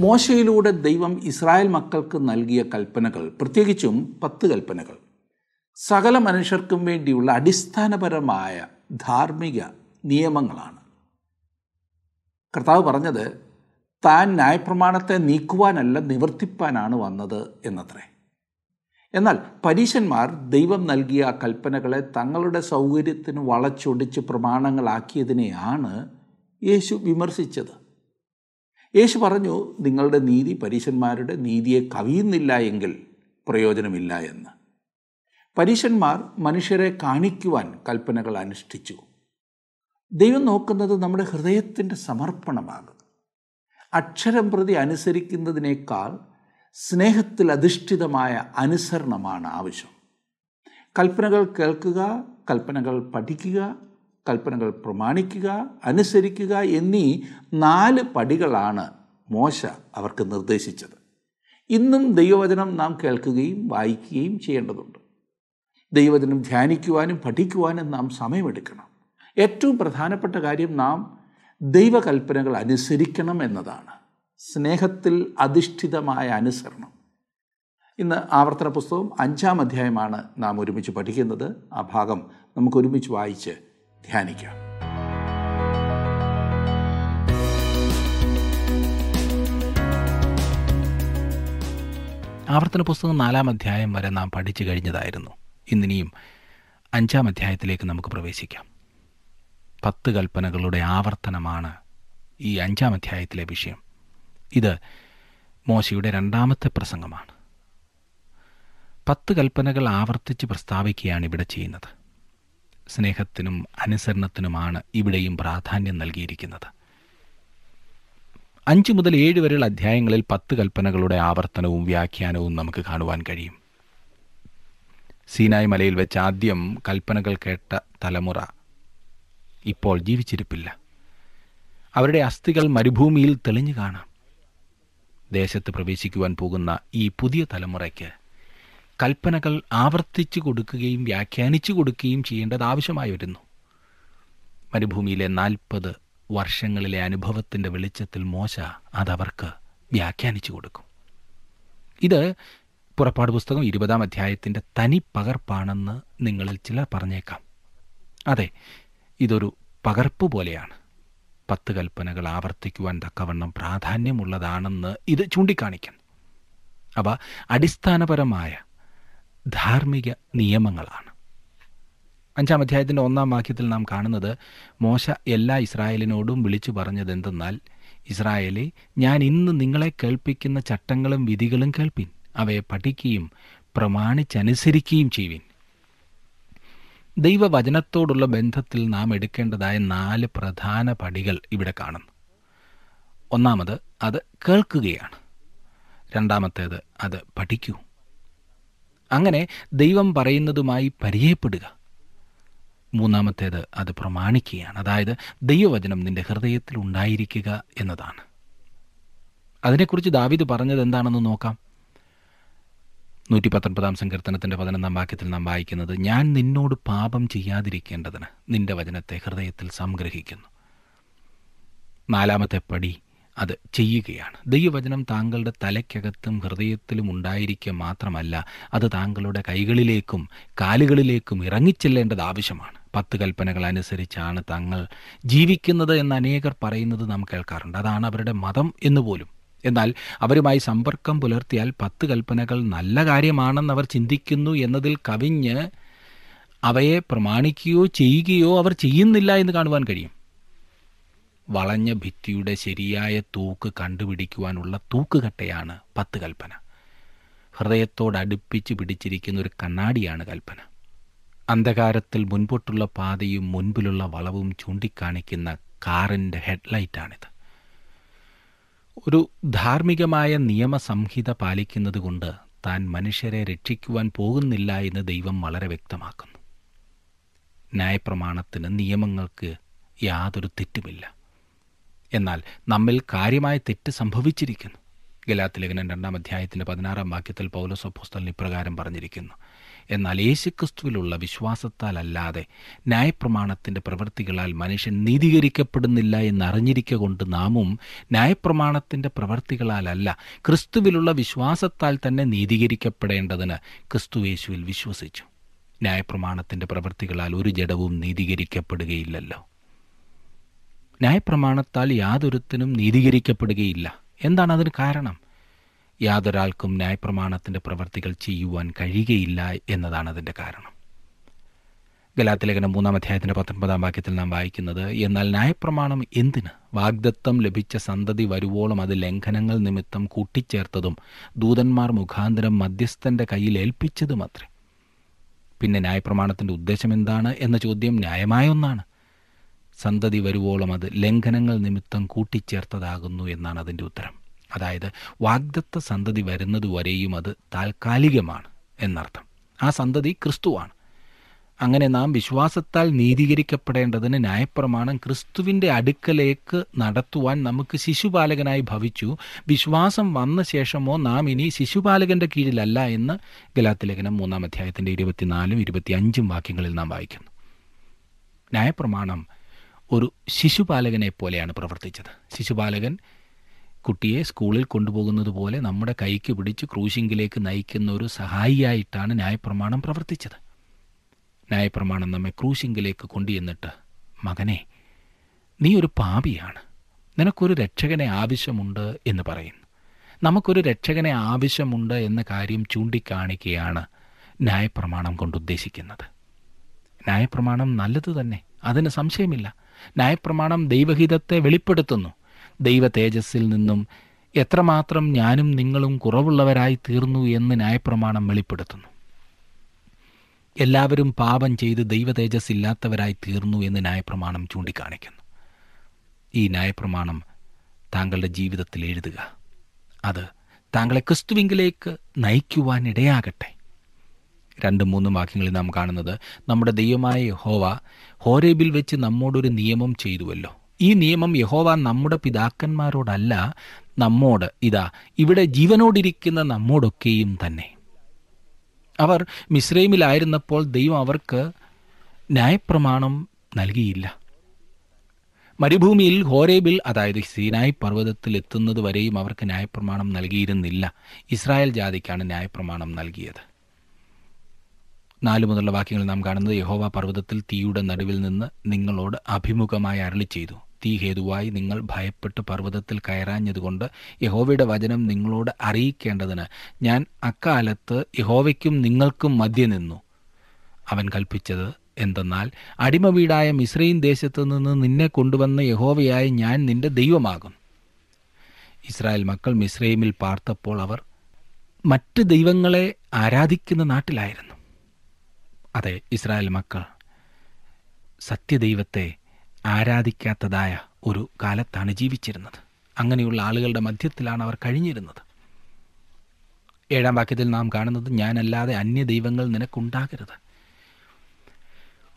മോശയിലൂടെ ദൈവം ഇസ്രായേൽ മക്കൾക്ക് നൽകിയ കൽപ്പനകൾ പ്രത്യേകിച്ചും പത്ത് കൽപ്പനകൾ. സകല മനുഷ്യർക്കും വേണ്ടിയുള്ള അടിസ്ഥാനപരമായ ധാർമ്മിക നിയമങ്ങളാണ്. കർത്താവ് പറഞ്ഞത് താൻ ന്യായപ്രമാണത്തെ നീക്കുവാനല്ല നിവർത്തിപ്പാനാണ് വന്നത് എന്നത്രേ. എന്നാൽ പരീശന്മാർ ദൈവം നൽകിയ കൽപ്പനകളെ തങ്ങളുടെ സൗകര്യത്തിന് വളച്ചൊടിച്ച് പ്രമാണങ്ങളാക്കിയതിനെയാണ് യേശു വിമർശിച്ചത്. യേശു പറഞ്ഞു നിങ്ങളുടെ നീതി പരീശന്മാരുടെ നീതിയെ കവിയുന്നില്ല എങ്കിൽ പ്രയോജനമില്ല എന്ന്. പരീശന്മാർ മനുഷ്യരെ കാണിക്കുവാൻ കൽപ്പനകൾ അനുഷ്ഠിച്ചു. ദൈവം നോക്കുന്നത് നമ്മുടെ ഹൃദയത്തിന്റെ സമർപ്പണമാകും അക്ഷരം പ്രതി അനുസരിക്കുന്നതിനേക്കാൾ സ്നേഹത്തിൽ അധിഷ്ഠിതമായ അനുസരണമാണ് ആവശ്യം. കൽപ്പനകൾ കേൾക്കുക കൽപ്പനകൾ പഠിക്കുക കൽപ്പനകൾ പ്രമാണിക്കുക അനുസരിക്കുക എന്നീ നാല് പടികളാണ് മോശ അവർക്ക് നിർദ്ദേശിച്ചത്. ഇന്നും ദൈവവചനം നാം കേൾക്കുകയും വായിക്കുകയും ചെയ്യേണ്ടതുണ്ട്. ദൈവവചനം ധ്യാനിക്കുവാനും പഠിക്കുവാനും നാം സമയമെടുക്കണം. ഏറ്റവും പ്രധാനപ്പെട്ട കാര്യം നാം ദൈവകൽപ്പനകൾ അനുസരിക്കണം എന്നതാണ്. സ്നേഹത്തിൽ അധിഷ്ഠിതമായ അനുസരണം. ഇന്ന് ആവർത്തന പുസ്തകം അഞ്ചാം അധ്യായമാണ് നാം ഒരുമിച്ച് പഠിക്കുന്നത്. ആ ഭാഗം നമുക്ക് ഒരുമിച്ച് വായിച്ച് ധ്യാനിക്കാം. ആവർത്തന പുസ്തകം നാലാം അധ്യായം വരെ നാം പഠിച്ചു കഴിഞ്ഞതായിരുന്നു. ഇന്നിനിയും അഞ്ചാം അധ്യായത്തിലേക്ക് നമുക്ക് പ്രവേശിക്കാം. പത്ത് കൽപ്പനകളുടെ ആവർത്തനമാണ് ഈ അഞ്ചാം അധ്യായത്തിലെ വിഷയം. ഇത് മോശയുടെ രണ്ടാമത്തെ പ്രസംഗമാണ്. പത്ത് കൽപ്പനകൾ ആവർത്തിച്ച് പ്രസ്താവിക്കുകയാണ് ഇവിടെ ചെയ്യുന്നത്. സ്നേഹത്തിനും അനുസരണത്തിനുമാണ് ഇവിടെയും പ്രാധാന്യം നൽകിയിരിക്കുന്നത്. അഞ്ച് മുതൽ ഏഴ് വരെയുള്ള അധ്യായങ്ങളിൽ പത്ത് കൽപ്പനകളുടെ ആവർത്തനവും വ്യാഖ്യാനവും നമുക്ക് കാണുവാൻ കഴിയും. സീനായ് മലയിൽ വെച്ച് ആദ്യം കൽപ്പനകൾ കേട്ട തലമുറ ഇപ്പോൾ ജീവിച്ചിരിപ്പില്ല. അവരുടെ അസ്ഥികൾ മരുഭൂമിയിൽ തെളിഞ്ഞു കാണാം. ദേശത്ത് പ്രവേശിക്കുവാൻ പോകുന്ന ഈ പുതിയ തലമുറയ്ക്ക് കൽപ്പനകൾ ആവർത്തിച്ചു കൊടുക്കുകയും വ്യാഖ്യാനിച്ചു കൊടുക്കുകയും ചെയ്യേണ്ടത് ആവശ്യമായി വരുന്നു. മരുഭൂമിയിലെ നാൽപ്പത് വർഷങ്ങളിലെ അനുഭവത്തിന്റെ വെളിച്ചത്തിൽ മോശ അതവർക്ക് വ്യാഖ്യാനിച്ചു കൊടുക്കും. ഇത് പുറപ്പാട് പുസ്തകം ഇരുപതാം അധ്യായത്തിന്റെ തനി പകർപ്പാണെന്ന് നിങ്ങളിൽ ചിലർ പറഞ്ഞേക്കാം. അതെ ഇതൊരു പകർപ്പ് പോലെയാണ്. പത്ത് കൽപ്പനകൾ ആവർത്തിക്കുവാൻ തക്കവണ്ണം പ്രാധാന്യമുള്ളതാണെന്ന് ഇത് ചൂണ്ടിക്കാണിക്കുന്നു. അവ അടിസ്ഥാനപരമായ ധാർമ്മിക നിയമങ്ങളാണ്. അഞ്ചാം അധ്യായത്തിന്റെ ഒന്നാം വാക്യത്തിൽ നാം കാണുന്നത് മോശ എല്ലാ ഇസ്രായേലിനോടും വിളിച്ചു പറഞ്ഞത് എന്തെന്നാൽ ഇസ്രായേലെ ഞാൻ ഇന്ന് നിങ്ങളെ കേൾപ്പിക്കുന്ന ചട്ടങ്ങളും വിധികളും കേൾപ്പിൻ അവയെ പഠിക്കുകയും പ്രമാണിച്ചനുസരിക്കുകയും ചെയ്യുവിൻ. ദൈവവചനത്തോടുള്ള ബന്ധത്തിൽ നാം എടുക്കേണ്ടതായ നാല് പ്രധാന പടികൾ ഇവിടെ കാണുന്നു. ഒന്നാമത് അത് കേൾക്കുകയാണ്. രണ്ടാമത്തേത് അത് പഠിക്കൂ. അങ്ങനെ ദൈവം പറയുന്നതുമായി പരിചയപ്പെടുക. മൂന്നാമത്തേത് അത് പ്രമാണിക്കുകയാണ്. അതായത് ദൈവവചനം നിന്റെ ഹൃദയത്തിൽ ഉണ്ടായിരിക്കുക എന്നതാണ്. അതിനെക്കുറിച്ച് ദാവിദ് പറഞ്ഞത് എന്താണെന്ന് നോക്കാം. നൂറ്റി പത്തൊൻപതാം സങ്കീർത്തനത്തിന്റെ പതിനൊന്നാം വാക്യത്തിൽ നാം വായിക്കുന്നത് ഞാൻ നിന്നോട് പാപം ചെയ്യാതിരിക്കേണ്ടതിന് നിന്റെ വചനത്തെ ഹൃദയത്തിൽ സംഗ്രഹിക്കുന്നു. നാലാമത്തെ പടി അത് ചെയ്യുകയാണ്. ദൈവവചനം താങ്കളുടെ തലയ്ക്കകത്തും ഹൃദയത്തിലും ഉണ്ടായിരിക്കുക മാത്രമല്ല അത് താങ്കളുടെ കൈകളിലേക്കും കാലുകളിലേക്കും ഇറങ്ങിച്ചെല്ലേണ്ടത് ആവശ്യമാണ്. പത്ത് കൽപ്പനകൾ അനുസരിച്ചാണ് തങ്ങൾ ജീവിക്കുന്നത് എന്ന് അനേകർ പറയുന്നത് നാം കേൾക്കാറുണ്ട്. അതാണ് അവരുടെ മതം എന്ന് പോലും. എന്നാൽ അവരുമായി സമ്പർക്കം പുലർത്തിയാൽ പത്ത് കൽപ്പനകൾ നല്ല കാര്യമാണെന്ന് അവർ ചിന്തിക്കുന്നു എന്നതിൽ കവിഞ്ഞ് അവയെ പ്രമാണിക്കുകയോ ചെയ്യുകയോ അവർ ചെയ്യുന്നില്ല എന്ന് കാണുവാൻ കഴിയും. വളഞ്ഞ ഭിത്തിയുടെ ശരിയായ തൂക്ക് കണ്ടുപിടിക്കുവാനുള്ള തൂക്കുകട്ടയാണ് പത്ത് കൽപ്പന. ഹൃദയത്തോടടുപ്പിച്ച് പിടിച്ചിരിക്കുന്ന ഒരു കണ്ണാടിയാണ് കൽപ്പന. അന്ധകാരത്തിൽ മുൻപോട്ടുള്ള പാതയും മുൻപിലുള്ള വളവും ചൂണ്ടിക്കാണിക്കുന്ന കാറിന്റെ ഹെഡ്ലൈറ്റാണിത്. ഒരു ധാർമ്മികമായ നിയമസംഹിത പാലിക്കുന്നത് കൊണ്ട് താൻ മനുഷ്യരെ രക്ഷിക്കുവാൻ പോകുന്നില്ല എന്ന് ദൈവം വളരെ വ്യക്തമാക്കുന്നു. ന്യായപ്രമാണത്തിന് നിയമങ്ങൾക്ക് യാതൊരു തെറ്റുമില്ല. എന്നാൽ നമ്മിൽ കാര്യമായ തെറ്റ് സംഭവിച്ചിരിക്കുന്നു. ഗലാത്ത് ലേഖനം രണ്ടാം അധ്യായത്തിന്റെ പതിനാറാം വാക്യത്തിൽ പൗലോസ് അപ്പോസ്തലൻ ഇപ്രകാരം പറഞ്ഞിരിക്കുന്നു. എന്നാൽ യേശുക്രിസ്തുവിലുള്ള വിശ്വാസത്താലല്ലാതെ ന്യായപ്രമാണത്തിന്റെ പ്രവൃത്തികളാൽ മനുഷ്യൻ നീതീകരിക്കപ്പെടുന്നില്ല എന്നറിഞ്ഞിരിക്കുക കൊണ്ട് നാമും ന്യായപ്രമാണത്തിന്റെ പ്രവൃത്തികളാലല്ല ക്രിസ്തുവിലുള്ള വിശ്വാസത്താൽ തന്നെ നീതീകരിക്കപ്പെടേണ്ടതിന് ക്രിസ്തു യേശുവിൽ വിശ്വസിച്ചു. ന്യായപ്രമാണത്തിന്റെ പ്രവൃത്തികളാൽ ഒരു ജഡവും നീതീകരിക്കപ്പെടുകയില്ലല്ലോ. ന്യായപ്രമാണത്താൽ യാതൊരുത്തിനും നീതീകരിക്കപ്പെടുകയില്ല. എന്താണ് അതിന് കാരണം? യാതൊരാൾക്കും ന്യായപ്രമാണത്തിന്റെ പ്രവർത്തികൾ ചെയ്യുവാൻ കഴിയുകയില്ല എന്നതാണ് അതിന്റെ കാരണം. ഗലാത്തിലേഖനം മൂന്നാം അധ്യായത്തിന്റെ പത്തൊൻപതാം വാക്യത്തിൽ നാം വായിക്കുന്നത് എന്നാൽ ന്യായപ്രമാണം എന്തിന്? വാഗ്ദത്തം ലഭിച്ച സന്തതി വരുവോളം അത് ലംഘനങ്ങൾ നിമിത്തം കൂട്ടിച്ചേർത്തതും ദൂതന്മാർ മുഖാന്തരം മധ്യസ്ഥന്റെ കയ്യിൽ ഏൽപ്പിച്ചതും അത്രേ പിന്നെ ന്യായപ്രമാണത്തിന്റെ ഉദ്ദേശം എന്താണ് എന്ന ചോദ്യം ന്യായമായ ഒന്നാണ്. സന്തതി വരുവോളം അത് ലംഘനങ്ങൾ നിമിത്തം കൂട്ടിച്ചേർത്തതാകുന്നു എന്നാണ് അതിന്റെ ഉത്തരം. അതായത് വാഗ്ദത്ത സന്തതി വരുന്നതുവരെയും അത് താൽക്കാലികമാണ് എന്നർത്ഥം. ആ സന്തതി ക്രിസ്തുവാണ്. അങ്ങനെ നാം വിശ്വാസത്താൽ നീതീകരിക്കപ്പെടേണ്ടതിന് ന്യായപ്രമാണം ക്രിസ്തുവിന്റെ അടുക്കലേക്ക് നടത്തുവാൻ നമുക്ക് ശിശുപാലകനായി ഭവിച്ചു. വിശ്വാസം വന്ന ശേഷമോ നാം ഇനി ശിശുപാലകന്റെ കീഴിലല്ല എന്ന് ഗലാത്തിലേഖനം മൂന്നാം അധ്യായത്തിന്റെ ഇരുപത്തിനാലും ഇരുപത്തിയഞ്ചും വാക്യങ്ങളിൽ നാം വായിക്കുന്നു. ന്യായപ്രമാണം ഒരു ശിശുപാലകനെ പോലെയാണ് പ്രവർത്തിച്ചത്. ശിശുപാലകൻ കുട്ടിയെ സ്കൂളിൽ കൊണ്ടുപോകുന്നത് പോലെ നമ്മുടെ കൈക്ക് പിടിച്ച് ക്രൂശിങ്കിലേക്ക് നയിക്കുന്ന ഒരു സഹായിയായിട്ടാണ് ന്യായപ്രമാണം പ്രവർത്തിച്ചത്. ന്യായപ്രമാണം നമ്മെ ക്രൂശിങ്കിലേക്ക് കൊണ്ടുചെന്നിട്ട് മകനെ നീ ഒരു പാപിയാണ്. നിനക്കൊരു രക്ഷകനെ ആവശ്യമുണ്ട് എന്ന് പറയുന്നു. നമുക്കൊരു രക്ഷകനെ ആവശ്യമുണ്ട് എന്ന കാര്യം ചൂണ്ടിക്കാണിക്കുകയാണ് ന്യായപ്രമാണം കൊണ്ടുദ്ദേശിക്കുന്നത് ന്യായപ്രമാണം നല്ലത് തന്നെ. അതിന് സംശയമില്ല. ന്യായപ്രമാണം ദൈവഹിതത്തെ വെളിപ്പെടുത്തുന്നു. ദൈവ തേജസ്സിൽ നിന്നും എത്രമാത്രം ഞാനും നിങ്ങളും കുറവുള്ളവരായി തീർന്നു എന്ന് ന്യായപ്രമാണം വെളിപ്പെടുത്തുന്നു. എല്ലാവരും പാപം ചെയ്ത് ദൈവ തേജസ് ഇല്ലാത്തവരായി തീർന്നു എന്ന് ന്യായപ്രമാണം ചൂണ്ടിക്കാണിക്കുന്നു. ഈ ന്യായപ്രമാണം താങ്കളുടെ ജീവിതത്തിൽ എഴുതുക. അത് താങ്കളെ ക്രിസ്തുവിങ്കിലേക്ക് നയിക്കുവാൻ ഇടയാകട്ടെ രണ്ടും മൂന്നും വാക്യങ്ങളിൽ നാം കാണുന്നത് നമ്മുടെ ദൈവമായ യഹോവ ഹോരേബിൽ വെച്ച് നമ്മോടൊരു നിയമം ചെയ്തുവല്ലോ. ഈ നിയമം യഹോവ നമ്മുടെ പിതാക്കന്മാരോടല്ല നമ്മോട് ഇതാ ഇവിടെ ജീവനോടിരിക്കുന്ന നമ്മോടൊക്കെയും തന്നെ. അവർ മിശ്രൈമിലായിരുന്നപ്പോൾ ദൈവം അവർക്ക് ന്യായപ്രമാണം നൽകിയില്ല. മരുഭൂമിയിൽ ഹോരേബിൽ അതായത് സീനായ് പർവതത്തിൽ എത്തുന്നതുവരെയും അവർക്ക് ന്യായപ്രമാണം നൽകിയിരുന്നില്ല. ഇസ്രായേൽ ജാതിക്കാണ് ന്യായപ്രമാണം നൽകിയത്. നാലു മുതലുള്ള വാക്യങ്ങൾ നാം കാണുന്നത് യഹോവ പർവതത്തിൽ തീയുടെ നടുവിൽ നിന്ന് നിങ്ങളോട് അഭിമുഖമായി അരളി ചെയ്തു. തീ ഹേതുവായി നിങ്ങൾ ഭയപ്പെട്ട് പർവതത്തിൽ കയറാഞ്ഞതുകൊണ്ട് യഹോവയുടെ വചനം നിങ്ങളോട് അറിയിക്കേണ്ടതിന് ഞാൻ അക്കാലത്ത് യഹോവയ്ക്കും നിങ്ങൾക്കും മധ്യ നിന്നു. അവൻ കൽപ്പിച്ചത് എന്തെന്നാൽ അടിമ വീടായ മിശ്രയും ദേശത്തു നിന്ന് നിന്നെ കൊണ്ടുവന്ന യഹോവയായി ഞാൻ നിന്റെ ദൈവമാകും. ഇസ്രായേൽ മക്കൾ മിശ്രൈമിൽ പാർത്തപ്പോൾ അവർ മറ്റ് ദൈവങ്ങളെ ആരാധിക്കുന്ന നാട്ടിലായിരുന്നു. അതെ ഇസ്രായേൽ മക്കൾ സത്യദൈവത്തെ ആരാധിക്കാത്തതായ ഒരു കാലത്താണ് ജീവിച്ചിരുന്നത്. അങ്ങനെയുള്ള ആളുകളുടെ മധ്യത്തിലാണ് അവർ കഴിഞ്ഞിരുന്നത്. ഏഴാം വാക്യത്തിൽ നാം കാണുന്നത് ഞാനല്ലാതെ അന്യ ദൈവങ്ങൾ നിനക്കുണ്ടാകരുത്.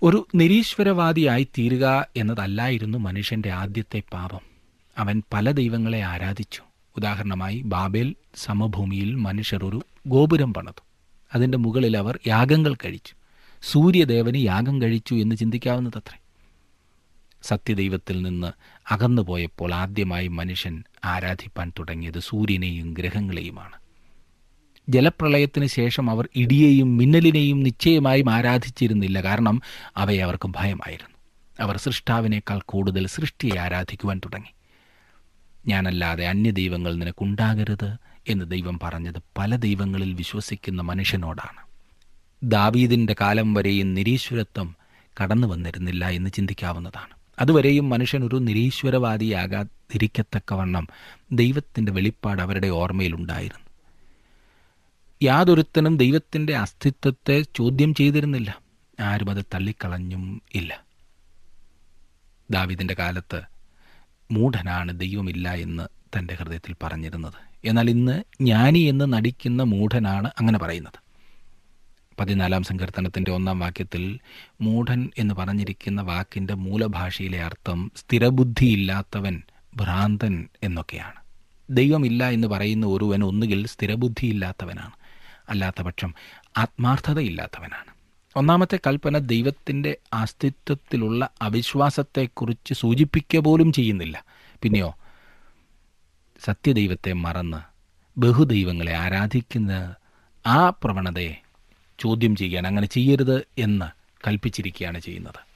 ഒരു നിരീശ്വരവാദിയായി തീരുക എന്നതല്ലായിരുന്നു മനുഷ്യന്റെ ആദ്യത്തെ പാപം. അവൻ പല ദൈവങ്ങളെ ആരാധിച്ചു. ഉദാഹരണമായി ബാബേൽ സമഭൂമിയിൽ മനുഷ്യർ ഒരു ഗോപുരം പണിതു. അതിന്റെ മുകളിൽ അവർ യാഗങ്ങൾ കഴിച്ചു. സൂര്യദേവന് യാഗം കഴിച്ചു എന്ന് ചിന്തിക്കാവുന്നതത്രേ. സത്യദൈവത്തിൽ നിന്ന് അകന്നുപോയപ്പോൾ ആദ്യമായി മനുഷ്യൻ ആരാധിപ്പാൻ തുടങ്ങിയത് സൂര്യനെയും ഗ്രഹങ്ങളെയുമാണ്. ജലപ്രളയത്തിന് ശേഷം അവർ ഇടിയെയും മിന്നലിനെയും നിശ്ചയമായും ആരാധിച്ചിരുന്നില്ല. കാരണം അവയെ അവർക്ക് ഭയമായിരുന്നു. അവർ സൃഷ്ടാവിനേക്കാൾ കൂടുതൽ സൃഷ്ടിയെ ആരാധിക്കുവാൻ തുടങ്ങി. ഞാനല്ലാതെ അന്യദൈവങ്ങൾ നിനക്കുണ്ടാകരുത് എന്ന് ദൈവം പറഞ്ഞത് പല ദൈവങ്ങളിൽ വിശ്വസിക്കുന്ന മനുഷ്യനോടാണ്. ദാവീദിന്റെ കാലം വരെയും നിരീശ്വരത്വം കടന്നു വന്നിരുന്നില്ല എന്ന് ചിന്തിക്കാവുന്നതാണ്. അതുവരെയും മനുഷ്യൻ ഒരു നിരീശ്വരവാദിയാകാതിരിക്കത്തക്കവണ്ണം ദൈവത്തിന്റെ വെളിപ്പാട് അവരുടെ ഓർമ്മയിലുണ്ടായിരുന്നു. യാതൊരുത്തനും ദൈവത്തിന്റെ അസ്തിത്വത്തെ ചോദ്യം ചെയ്തിരുന്നില്ല. ആരും അത് തള്ളിക്കളഞ്ഞും ഇല്ല. ദാവിദിന്റെ കാലത്ത് മൂഢനാണ് ദൈവമില്ല എന്ന് തന്റെ ഹൃദയത്തിൽ പറഞ്ഞിരുന്നത്. എന്നാൽ ഇന്ന് ജ്ഞാനി എന്ന് നടിക്കുന്ന മൂഢനാണ് അങ്ങനെ പറയുന്നത്. പതിനാലാം സങ്കീർത്തനത്തിന്റെ ഒന്നാം വാക്യത്തിൽ മൂഢൻ എന്ന് പറഞ്ഞിരിക്കുന്ന വാക്കിന്റെ മൂലഭാഷയിലെ അർത്ഥം സ്ഥിരബുദ്ധിയില്ലാത്തവൻ ഭ്രാന്തൻ എന്നൊക്കെയാണ്. ദൈവമില്ല എന്ന് പറയുന്ന ഒരുവൻ ഒന്നുകിൽ സ്ഥിരബുദ്ധിയില്ലാത്തവനാണ്. അല്ലാത്തപക്ഷം ആത്മാർത്ഥതയില്ലാത്തവനാണ്. ഒന്നാമത്തെ കൽപ്പന ദൈവത്തിന്റെ അസ്തിത്വത്തിലുള്ള അവിശ്വാസത്തെക്കുറിച്ച് സൂചിപ്പിക്കുക പോലും ചെയ്യുന്നില്ല. പിന്നെയോ സത്യദൈവത്തെ മറന്ന് ബഹുദൈവങ്ങളെ ആരാധിക്കുന്ന ആ പ്രവണതയെ ചോദ്യം ചെയ്യാൻ അങ്ങനെ ചെയ്യരുത് എന്ന് കൽപ്പിച്ചിരിക്കുകയാണ് ചെയ്യുന്നത്.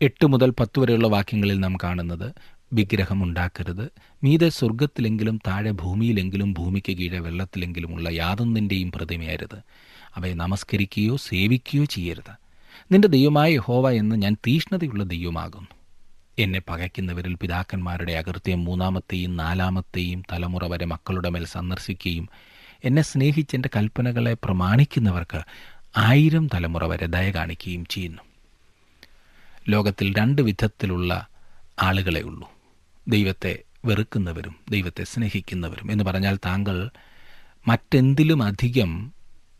എട്ട് മുതൽ പത്ത് വരെയുള്ള വാക്യങ്ങളിൽ നാം കാണുന്നത് വിഗ്രഹം ഉണ്ടാക്കരുത്. മീതെ സ്വർഗത്തിലെങ്കിലും താഴെ ഭൂമിയിലെങ്കിലും ഭൂമിക്ക് കീഴെ വെള്ളത്തിലെങ്കിലുമുള്ള യാതൊന്നിന്റെയും പ്രതിമയരുത്. അവയെ നമസ്കരിക്കുകയോ സേവിക്കുകയോ ചെയ്യരുത്. നിന്റെ ദൈവമായ ഹോവ എന്ന് ഞാൻ തീഷ്ണതയുള്ള ദൈവമാകുന്നു. എന്നെ പകയ്ക്കുന്നവരിൽ പിതാക്കന്മാരുടെ അകൃത്യം മൂന്നാമത്തെയും നാലാമത്തെയും തലമുറ വരെ മക്കളുടെ മേൽ സന്ദർശിക്കുകയും എന്നെ സ്നേഹിച്ച് എന്റെ കൽപ്പനകളെ പ്രമാണിക്കുന്നവർക്ക് ആയിരം തലമുറ വരെ ദയ കാണിക്കുകയും ചെയ്യുന്നു. ലോകത്തിൽ രണ്ട് വിധത്തിലുള്ള ആളുകളെ ഉള്ളൂ. ദൈവത്തെ വെറുക്കുന്നവരും ദൈവത്തെ സ്നേഹിക്കുന്നവരും എന്ന് പറഞ്ഞാൽ താങ്കൾ മറ്റെന്തിലും അധികം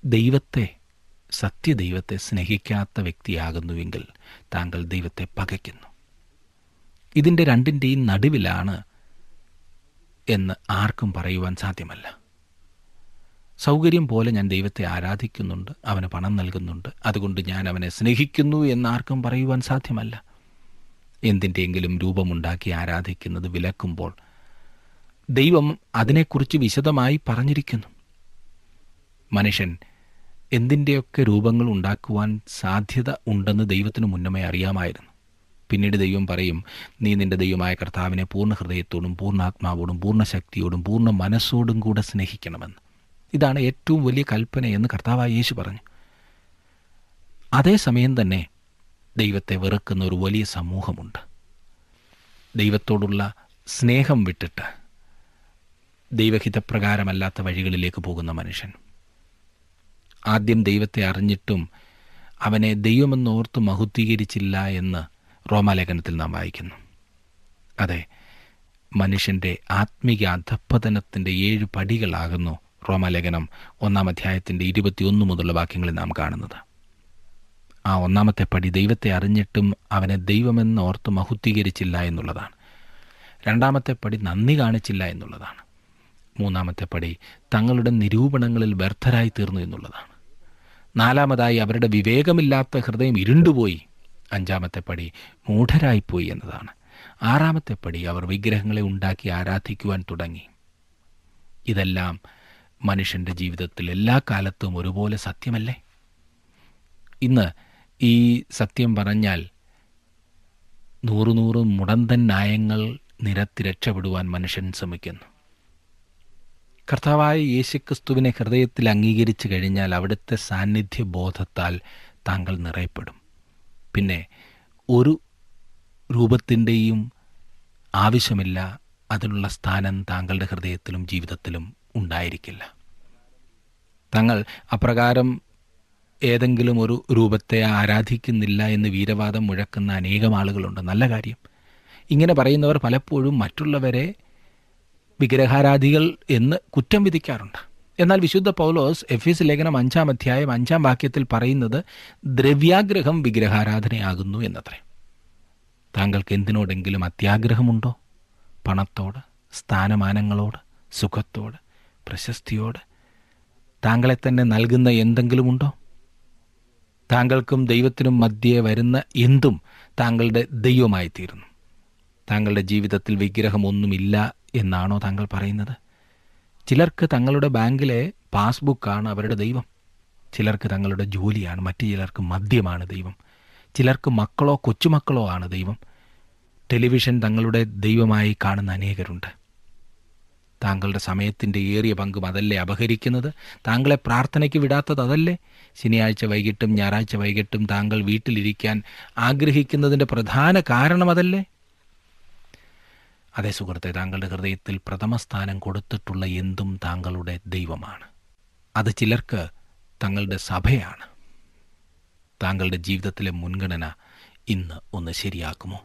ദൈവത്തെ സത്യദൈവത്തെ സ്നേഹിക്കാത്ത വ്യക്തിയാകുന്നുവെങ്കിൽ താങ്കൾ ദൈവത്തെ പകയ്ക്കുന്നു. ഇതിന്റെ രണ്ടിന്റെയും നടുവിലാണ് എന്ന് ആർക്കും പറയുവാൻ സാധ്യമല്ല. സൗകര്യം പോലെ ഞാൻ ദൈവത്തെ ആരാധിക്കുന്നുണ്ട് അവന് പണം നൽകുന്നുണ്ട്. അതുകൊണ്ട് ഞാൻ അവനെ സ്നേഹിക്കുന്നു എന്നാർക്കും പറയുവാൻ സാധ്യമല്ല. എന്തിന്റെയെങ്കിലും രൂപമുണ്ടാക്കി ആരാധിക്കുന്നത് വിലക്കുമ്പോൾ ദൈവം അതിനെക്കുറിച്ച് വിശദമായി പറഞ്ഞിരിക്കുന്നു. മനുഷ്യൻ എന്തിന്റെയൊക്കെ രൂപങ്ങൾ ഉണ്ടാക്കുവാൻ സാധ്യത ഉണ്ടെന്ന് ദൈവത്തിന് മുന്നമേ അറിയാമായിരുന്നു. പിന്നീട് ദൈവം പറയും നീ നിന്റെ ദൈവമായ കർത്താവിനെ പൂർണ ഹൃദയത്തോടും പൂർണാത്മാവോടും പൂർണ ശക്തിയോടും പൂർണ മനസ്സോടും കൂടെ സ്നേഹിക്കണമെന്ന്. ഇതാണ് ഏറ്റവും വലിയ കൽപ്പന എന്ന് കർത്താവായ യേശു പറഞ്ഞു. അതേസമയം തന്നെ ദൈവത്തെ വെറുക്കുന്ന ഒരു വലിയ സമൂഹമുണ്ട്. ദൈവത്തോടുള്ള സ്നേഹം വിട്ടിട്ട് ദൈവഹിതപ്രകാരമല്ലാത്ത വഴികളിലേക്ക് പോകുന്ന മനുഷ്യൻ. ആദ്യം ദൈവത്തെ അറിഞ്ഞിട്ടും അവനെ ദൈവമെന്നോർത്ത് മഹുദ്ധീകരിച്ചില്ല എന്ന് റോമാലേഖനത്തിൽ നാം വായിക്കുന്നു. അതെ മനുഷ്യന്റെ ആത്മീക അധപ്പതനത്തിന്റെ ഏഴ് പടികളാകുന്നു റോമാലേഖനം ഒന്നാം അധ്യായത്തിന്റെ ഇരുപത്തിയൊന്ന് മുതലുള്ള വാക്യങ്ങളിൽ നാം കാണുന്നത്. ആ ഒന്നാമത്തെ പടി ദൈവത്തെ അറിഞ്ഞിട്ടും അവനെ ദൈവമെന്ന് ഓർത്ത് മഹുദ്ധീകരിച്ചില്ല എന്നുള്ളതാണ്. രണ്ടാമത്തെ പടി നന്ദി കാണിച്ചില്ല എന്നുള്ളതാണ്. മൂന്നാമത്തെ പടി തങ്ങളുടെ നിരൂപണങ്ങളിൽ വ്യർത്ഥരായി തീർന്നു എന്നുള്ളതാണ്. നാലാമതായി അവരുടെ വിവേകമില്ലാത്ത ഹൃദയം ഇരുണ്ടുപോയി. അഞ്ചാമത്തെ പടി മൂഢരായിപ്പോയി എന്നതാണ്. ആറാമത്തെ പടി അവർ വിഗ്രഹങ്ങളെ ഉണ്ടാക്കി ആരാധിക്കുവാൻ തുടങ്ങി. ഇതെല്ലാം മനുഷ്യന്റെ ജീവിതത്തിൽ എല്ലാ കാലത്തും ഒരുപോലെ സത്യമല്ലേ? ഇന്ന് ഈ സത്യം പറഞ്ഞാൽ നൂറു നൂറ് മുടന്തൻ ന്യായങ്ങൾ നിരത്തി രക്ഷപ്പെടുവാൻ മനുഷ്യൻ ശ്രമിക്കുന്നു. കർത്താവായ യേശുക്രിസ്തുവിനെ ഹൃദയത്തിൽ അംഗീകരിച്ചു കഴിഞ്ഞാൽ അവിടുത്തെ സാന്നിധ്യ ബോധത്താൽ താങ്കൾ നിറയപ്പെടും. പിന്നെ ഒരു രൂപത്തിന്റെയും ആവശ്യമില്ല അതിനുള്ള സ്ഥാനം താങ്കളുടെ ഹൃദയത്തിലും ജീവിതത്തിലും ഉണ്ടായിരിക്കില്ല. തങ്ങൾ അപ്രകാരം ഏതെങ്കിലും ഒരു രൂപത്തെ ആരാധിക്കുന്നില്ല എന്ന് വീരവാദം മുഴക്കുന്ന അനേകം ആളുകളുണ്ട്. നല്ല കാര്യം. ഇങ്ങനെ പറയുന്നവർ പലപ്പോഴും മറ്റുള്ളവരെ വിഗ്രഹാരാധികൾ എന്ന് കുറ്റം വിധിക്കാറുണ്ട്. എന്നാൽ വിശുദ്ധ പൗലോസ് എഫ് എസ് ലേഖനം അഞ്ചാം അധ്യായം അഞ്ചാം വാക്യത്തിൽ പറയുന്നത് ദ്രവ്യാഗ്രഹം വിഗ്രഹാരാധനയാകുന്നു എന്നത്രേ. താങ്കൾക്ക് എന്തിനോടെങ്കിലും അത്യാഗ്രഹമുണ്ടോ? പണത്തോട് സ്ഥാനമാനങ്ങളോട് സുഖത്തോട്? പ്രശസ്തിയോട് താങ്കളെ തന്നെ നൽകുന്ന എന്തെങ്കിലുമുണ്ടോ? താങ്കൾക്കും ദൈവത്തിനും മധ്യേ വരുന്ന എന്തും താങ്കളുടെ ദൈവമായി തീരുന്നു താങ്കളുടെ ജീവിതത്തിൽ വിഗ്രഹമൊന്നുമില്ല എന്നാണോ താങ്കൾ പറയുന്നത്? ചിലർക്ക് തങ്ങളുടെ ബാങ്കിലെ പാസ്ബുക്കാണ് അവരുടെ ദൈവം. ചിലർക്ക് തങ്ങളുടെ ജോലിയാണ് മറ്റു ചിലർക്ക് മദ്യമാണ് ദൈവം. ചിലർക്ക് മക്കളോ കൊച്ചുമക്കളോ ആണ് ദൈവം. ടെലിവിഷൻ തങ്ങളുടെ ദൈവമായി കാണുന്ന അനേകരുണ്ട്. താങ്കളുടെ സമയത്തിന്റെ ഏറിയ പങ്കും അതല്ലേ അപഹരിക്കുന്നത്? താങ്കളെ പ്രാർത്ഥനയ്ക്ക് വിടാത്തത് അതല്ലേ? ശനിയാഴ്ച വൈകിട്ടും ഞായറാഴ്ച വൈകിട്ടും താങ്കൾ വീട്ടിലിരിക്കാൻ ആഗ്രഹിക്കുന്നതിന്റെ പ്രധാന കാരണം അതല്ലേ? അതേ സുഹൃത്തെ താങ്കളുടെ ഹൃദയത്തിൽ പ്രഥമ സ്ഥാനം കൊടുത്തിട്ടുള്ള എന്തും താങ്കളുടെ ദൈവമാണ്. അത് ചിലർക്ക് തങ്ങളുടെ സഭയാണ്. താങ്കളുടെ ജീവിതത്തിലെ മുൻഗണന ഇന്ന് ഒന്ന് ശരിയാക്കുമോ?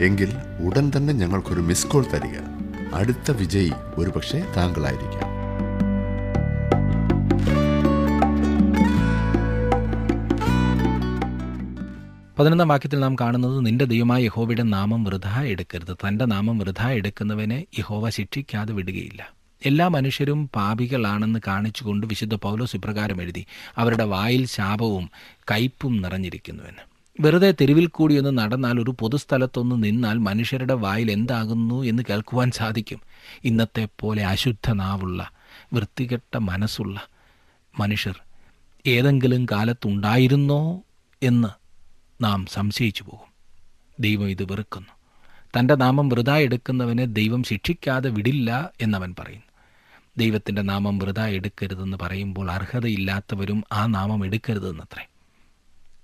എങ്കിൽ ഉടൻ തന്നെ ഞങ്ങൾക്കൊരു മിസ് കോൾ തരിക. അടുത്ത വിജയി ഒരുപക്ഷെ താങ്കളായിരിക്കാം. പതിനൊന്നാം വാക്യത്തിൽ നാം കാണുന്നത് നിന്റെ ദൈവമായ യഹോവയുടെ നാമം വൃഥ എടുക്കരുത്. തന്റെ നാമം വൃഥ എടുക്കുന്നവനെ യഹോവ ശിക്ഷിക്കാതെ വിടുകയില്ല. എല്ലാ മനുഷ്യരും പാപികളാണെന്ന് കാണിച്ചുകൊണ്ട് വിശുദ്ധ പൗലോസ് ഇപ്രകാരം എഴുതി അവരുടെ വായിൽ ശാപവും കയ്പും നിറഞ്ഞിരിക്കുന്നുവെന്ന്. വെറുതെ തെരുവിൽ കൂടി ഒന്ന് നടന്നാൽ ഒരു പൊതുസ്ഥലത്തൊന്ന് നിന്നാൽ മനുഷ്യരുടെ വായിൽ എന്താകുന്നു എന്ന് കേൾക്കുവാൻ സാധിക്കും. ഇന്നത്തെ പോലെ അശുദ്ധ നാവുള്ള വൃത്തികെട്ട മനസ്സുള്ള മനുഷ്യർ ഏതെങ്കിലും കാലത്തുണ്ടായിരുന്നോ എന്ന് നാം സംശയിച്ചു പോകും. ദൈവം ഇത് വെറുക്കുന്നു. തന്റെ നാമം വൃത എടുക്കുന്നവനെ ദൈവം ശിക്ഷിക്കാതെ വിടില്ല എന്നവൻ പറയുന്നു. ദൈവത്തിന്റെ നാമം വൃത എടുക്കരുതെന്ന് പറയുമ്പോൾ അർഹതയില്ലാത്തവരും ആ നാമം എടുക്കരുതെന്നത്രേ.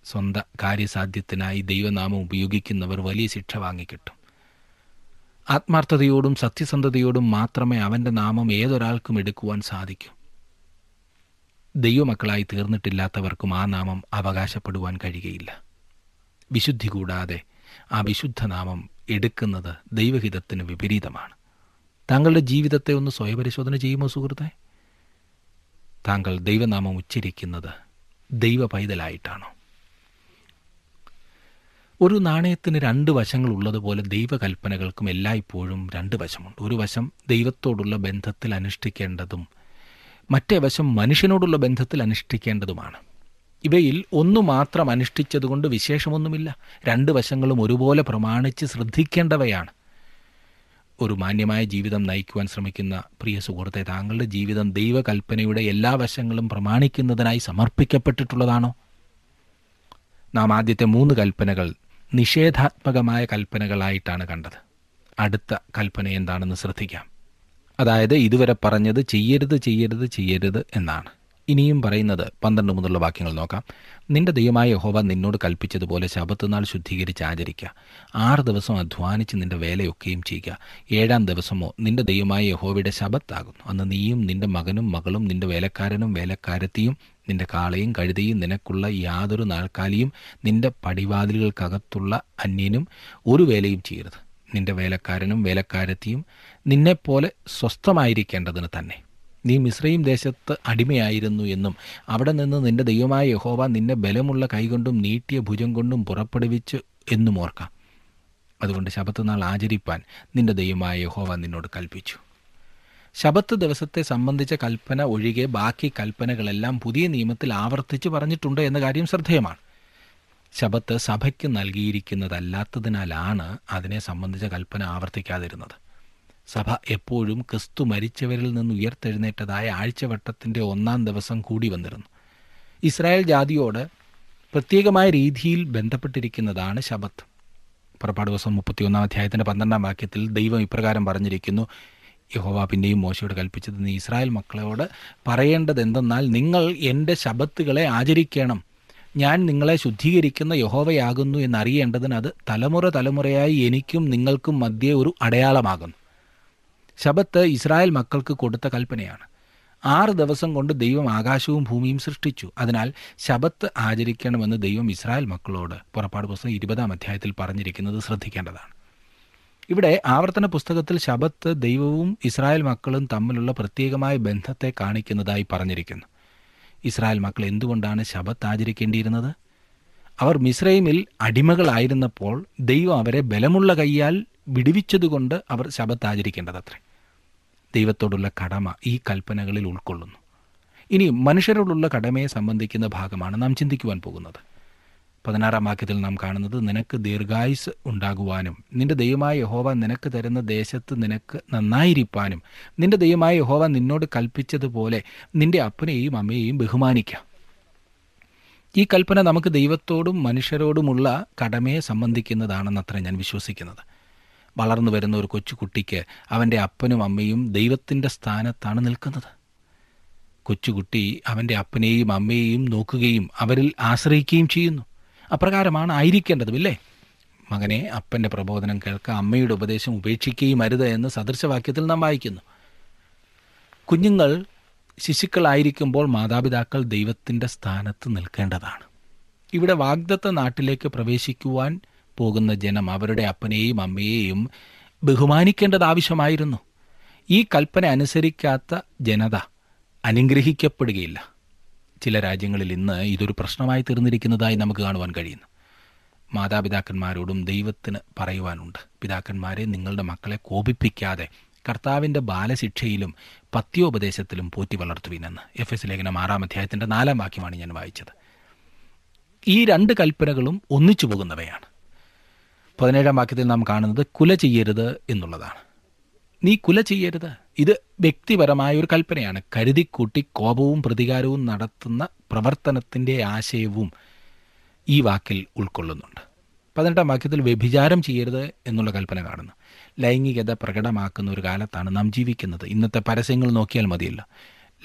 സ്വന്തം കാര്യസാധ്യത്തിനായി ദൈവനാമം ഉപയോഗിക്കുന്നവർ വലിയ ശിക്ഷ വാങ്ങിക്കിട്ടും. ആത്മാർത്ഥതയോടും സത്യസന്ധതയോടും മാത്രമേ അവന്റെ നാമം ഏതൊരാൾക്കും എടുക്കുവാൻ സാധിക്കൂ. ദൈവമക്കളായി തീർന്നിട്ടില്ലാത്തവർക്കും ആ നാമം അവകാശപ്പെടുവാൻ കഴിയുകയില്ല. വിശുദ്ധി കൂടാതെ ആ വിശുദ്ധ നാമം എടുക്കുന്നത് ദൈവഹിതത്തിന് വിപരീതമാണ്. താങ്കളുടെ ജീവിതത്തെ ഒന്ന് സ്വയപരിശോധന ചെയ്യുമോ സുഹൃത്തെ? താങ്കൾ ദൈവനാമം ഉച്ചരിക്കുന്നത് ദൈവ പൈതലായിട്ടാണോ ഒരു നാണയത്തിന് രണ്ട് വശങ്ങൾ ഉള്ളതുപോലെ ദൈവകൽപ്പനകൾക്കും എല്ലായ്പ്പോഴും രണ്ട് വശമുണ്ട്. ഒരു വശം ദൈവത്തോടുള്ള ബന്ധത്തിൽ അനുഷ്ഠിക്കേണ്ടതും മറ്റേ വശം മനുഷ്യനോടുള്ള ബന്ധത്തിൽ അനുഷ്ഠിക്കേണ്ടതുമാണ്. ഇവയിൽ ഒന്നു മാത്രം അനുഷ്ഠിച്ചതുകൊണ്ട് വിശേഷമൊന്നുമില്ല. രണ്ട് വശങ്ങളും ഒരുപോലെ പ്രമാണിച്ച് ശ്രദ്ധിക്കേണ്ടവയാണ്. ഒരു മാന്യമായ ജീവിതം നയിക്കുവാൻ ശ്രമിക്കുന്ന പ്രിയ സുഹൃത്തെ താങ്കളുടെ ജീവിതം ദൈവകൽപ്പനയുടെ എല്ലാ വശങ്ങളും പ്രമാണിക്കുന്നതിനായി സമർപ്പിക്കപ്പെട്ടിട്ടുള്ളതാണോ? നാം ആദ്യത്തെ മൂന്ന് കൽപ്പനകൾ നിഷേധാത്മകമായ കൽപ്പനകളായിട്ടാണ് കണ്ടത്. അടുത്ത കൽപ്പന എന്താണെന്ന് ശ്രദ്ധിക്കാം. അതായത് ഇതുവരെ പറഞ്ഞത് ചെയ്യരുത് ചെയ്യരുത് ചെയ്യരുത് എന്നാണ്. ഇനിയും പറയുന്നത് പന്ത്രണ്ട് മുതലുള്ള വാക്യങ്ങൾ നോക്കാം. നിന്റെ ദൈവമായ യഹോവ നിന്നോട് കൽപ്പിച്ചതുപോലെ ശബത്തുനാൾ ശുദ്ധീകരിച്ച് ആചരിക്കുക ആറ് ദിവസം അധ്വാനിച്ച് നിന്റെ വേലയൊക്കെയും ചെയ്യുക. ഏഴാം ദിവസമോ നിന്റെ ദൈവമായ യഹോവയുടെ ശബത്താകുന്നു. അന്ന് നീയും നിന്റെ മകനും മകളും നിന്റെ വേലക്കാരനും വേലക്കാരത്തിയും നിന്റെ കാളയും കഴുതയും നിനക്കുള്ള യാതൊരു നാൽക്കാലിയും നിന്റെ പടിവാതിലുകൾക്കകത്തുള്ള അന്യനും ഒരു വേലയും ചെയ്യരുത്. നിന്റെ വേലക്കാരനും വേലക്കാരത്തിയും നിന്നെപ്പോലെ സ്വസ്ഥമായിരിക്കേണ്ടതിന് തന്നെ. നീ മിശ്രയും ദേശത്ത് അടിമയായിരുന്നു എന്നും അവിടെ നിന്ന് നിന്റെ ദൈവമായ യഹോവ നിന്നെ ബലമുള്ള കൈകൊണ്ടും നീട്ടിയ ഭുജം കൊണ്ടും പുറപ്പെടുവിച്ചു എന്നും ഓർക്കാം. അതുകൊണ്ട് ശബത്ത് നാൾ ആചരിപ്പാൻ നിന്റെ ദൈവമായ യഹോവ നിന്നോട് കൽപ്പിച്ചു. ശബത്ത് ദിവസത്തെ സംബന്ധിച്ച കൽപ്പന ഒഴികെ ബാക്കി കൽപ്പനകളെല്ലാം പുതിയ നിയമത്തിൽ ആവർത്തിച്ച് പറഞ്ഞിട്ടുണ്ട് എന്ന കാര്യം ശ്രദ്ധേയമാണ്. ശബത്ത് സഭയ്ക്ക് നൽകിയിരിക്കുന്നതല്ലാത്തതിനാലാണ് അതിനെ സംബന്ധിച്ച കൽപ്പന ആവർത്തിക്കാതിരുന്നത്. സഭ എപ്പോഴും ക്രിസ്തു മരിച്ചവരിൽ നിന്ന് ഉയർത്തെഴുന്നേറ്റതായ ആഴ്ചവട്ടത്തിന്റെ ഒന്നാം ദിവസം കൂടി വന്നിരുന്നു. ഇസ്രായേൽ ജാതിയോട് പ്രത്യേകമായ രീതിയിൽ ബന്ധപ്പെട്ടിരിക്കുന്നതാണ് ശബത്ത്. പുറപ്പാട് ദിവസം മുപ്പത്തിയൊന്നാം അധ്യായത്തിന്റെ പന്ത്രണ്ടാം വാക്യത്തിൽ ദൈവം ഇപ്രകാരം പറഞ്ഞിരിക്കുന്നു യഹോവ പിന്നെയും മോശയോട് കൽപ്പിച്ചത് നീ ഇസ്രായേൽ മക്കളോട് പറയേണ്ടത് എന്തെന്നാൽ നിങ്ങൾ എന്റെ ശബത്തുകളെ ആചരിക്കണം. ഞാൻ നിങ്ങളെ ശുദ്ധീകരിക്കുന്ന യഹോവയാകുന്നു എന്നറിയേണ്ടതിന് അത് തലമുറ തലമുറയായി എനിക്കും നിങ്ങൾക്കും മധ്യേ ഒരു അടയാളമാകുന്നു. ശബത്ത് ഇസ്രായേൽ മക്കൾക്ക് കൊടുത്ത കൽപ്പനയാണ്. ആറ് ദിവസം കൊണ്ട് ദൈവം ആകാശവും ഭൂമിയും സൃഷ്ടിച്ചു. അതിനാൽ ശബത്ത് ആചരിക്കണമെന്ന് ദൈവം ഇസ്രായേൽ മക്കളോട് പുറപ്പാട് പുസ്തകം ഇരുപതാം അധ്യായത്തിൽ പറഞ്ഞിരിക്കുന്നത് ശ്രദ്ധിക്കേണ്ടതാണ്. ഇവിടെ ആവർത്തന പുസ്തകത്തിൽ ശബത്ത് ദൈവവും ഇസ്രായേൽ മക്കളും തമ്മിലുള്ള പ്രത്യേകമായ ബന്ധത്തെ കാണിക്കുന്നതായി പറഞ്ഞിരിക്കുന്നു. ഇസ്രായേൽ മക്കൾ എന്തുകൊണ്ടാണ് ശബത്ത് ആചരിക്കേണ്ടിയിരുന്നത്? അവർ മിസ്രൈമിൽ അടിമകളായിരുന്നപ്പോൾ ദൈവം അവരെ ബലമുള്ള കൈയാൽ വിടുവിച്ചതുകൊണ്ട് അവർ ശബത്ത് ആചരിക്കേണ്ടതത്രേ. ദൈവത്തോടുള്ള കടമ ഈ കൽപ്പനകളിൽ ഉൾക്കൊള്ളുന്നു. ഇനി മനുഷ്യരോടുള്ള കടമയെ സംബന്ധിക്കുന്ന ഭാഗമാണ് നാം ചിന്തിക്കുവാൻ പോകുന്നത്. പതിനാറാം വാക്യത്തിൽ നാം കാണുന്നത് നിനക്ക് ദീർഘായുസ് ഉണ്ടാകുവാനും നിന്റെ ദൈവമായ യഹോവ നിനക്ക് തരുന്ന ദേശത്ത് നിനക്ക് നന്നായിരിക്കാനും നിന്റെ ദൈവമായ യഹോവ നിന്നോട് കൽപ്പിച്ചതുപോലെ നിന്റെ അപ്പനെയും അമ്മയെയും ബഹുമാനിക്കാം. ഈ കൽപ്പന നമുക്ക് ദൈവത്തോടും മനുഷ്യരോടുമുള്ള കടമയെ സംബന്ധിക്കുന്നതാണെന്നത്ര ഞാൻ വിശ്വസിക്കുന്നത്. വളർന്നു വരുന്ന ഒരു കൊച്ചുകുട്ടിക്ക് അവന്റെ അപ്പനും അമ്മയും ദൈവത്തിന്റെ സ്ഥാനത്താണ് നിൽക്കുന്നത്. കൊച്ചുകുട്ടി അവന്റെ അപ്പനെയും അമ്മയെയും നോക്കുകയും അവരിൽ ആശ്രയിക്കുകയും ചെയ്യുന്നു. അപ്രകാരമാണ് ആയിരിക്കേണ്ടതും ഇല്ലേ? മകനെ അപ്പന്റെ പ്രബോധനം കേൾക്കുക അമ്മയുടെ ഉപദേശം ഉപേക്ഷിക്കുകയും അരുത് എന്ന് സദൃശവാക്യത്തിൽ നാം വായിക്കുന്നു. കുഞ്ഞുങ്ങൾ ശിശുക്കളായിരിക്കുമ്പോൾ മാതാപിതാക്കൾ ദൈവത്തിന്റെ സ്ഥാനത്ത് നിൽക്കേണ്ടതാണ്. ഇവിടെ വാഗ്ദത്ത നാട്ടിലേക്ക് പ്രവേശിക്കുവാൻ പോകുന്ന ജനം അവരുടെ അപ്പനെയും അമ്മയെയും ബഹുമാനിക്കേണ്ടത് ആവശ്യമായിരുന്നു ഈ കൽപ്പന അനുസരിക്കാത്ത ജനത അനുഗ്രഹിക്കപ്പെടുകയില്ല. ചില രാജ്യങ്ങളിൽ ഇന്ന് ഇതൊരു പ്രശ്നമായി തീർന്നിരിക്കുന്നതായി നമുക്ക് കാണുവാൻ കഴിയുന്നു. മാതാപിതാക്കന്മാരോടും ദൈവത്തിന് പറയുവാനുണ്ട്. പിതാക്കന്മാരെ നിങ്ങളുടെ മക്കളെ കോപിപ്പിക്കാതെ കർത്താവിന്റെ ബാലശിക്ഷയിലും പത്യോപദേശത്തിലും പോറ്റി വളർത്തുവിനെന്ന് എഫ് എസ് ലേഖനം ആറാം അധ്യായത്തിന്റെ നാലാം വാക്യമാണ് ഞാൻ വായിച്ചത്. ഈ രണ്ട് കൽപ്പനകളും ഒന്നിച്ചു പോകുന്നവയാണ്. പതിനേഴാം വാക്യത്തിൽ നാം കാണുന്നത് കുല ചെയ്യരുത് എന്നുള്ളതാണ്. നീ കുല ചെയ്യരുത്. ഇത് വ്യക്തിപരമായ ഒരു കൽപ്പനയാണ്. കരുതിക്കൂട്ടി കോപവും പ്രതികാരവും നടത്തുന്ന പ്രവർത്തനത്തിന്റെ ആശയവും ഈ വാക്കിൽ ഉൾക്കൊള്ളുന്നുണ്ട്. പതിനെട്ടാം വാക്യത്തിൽ വ്യഭിചാരം ചെയ്യരുത് എന്നുള്ള കൽപ്പന കാണുന്നു. ലൈംഗികത പ്രകടമാക്കുന്ന ഒരു കാലത്താണ് നാം ജീവിക്കുന്നത്. ഇന്നത്തെ പരസ്യങ്ങൾ നോക്കിയാൽ മതിയല്ലോ.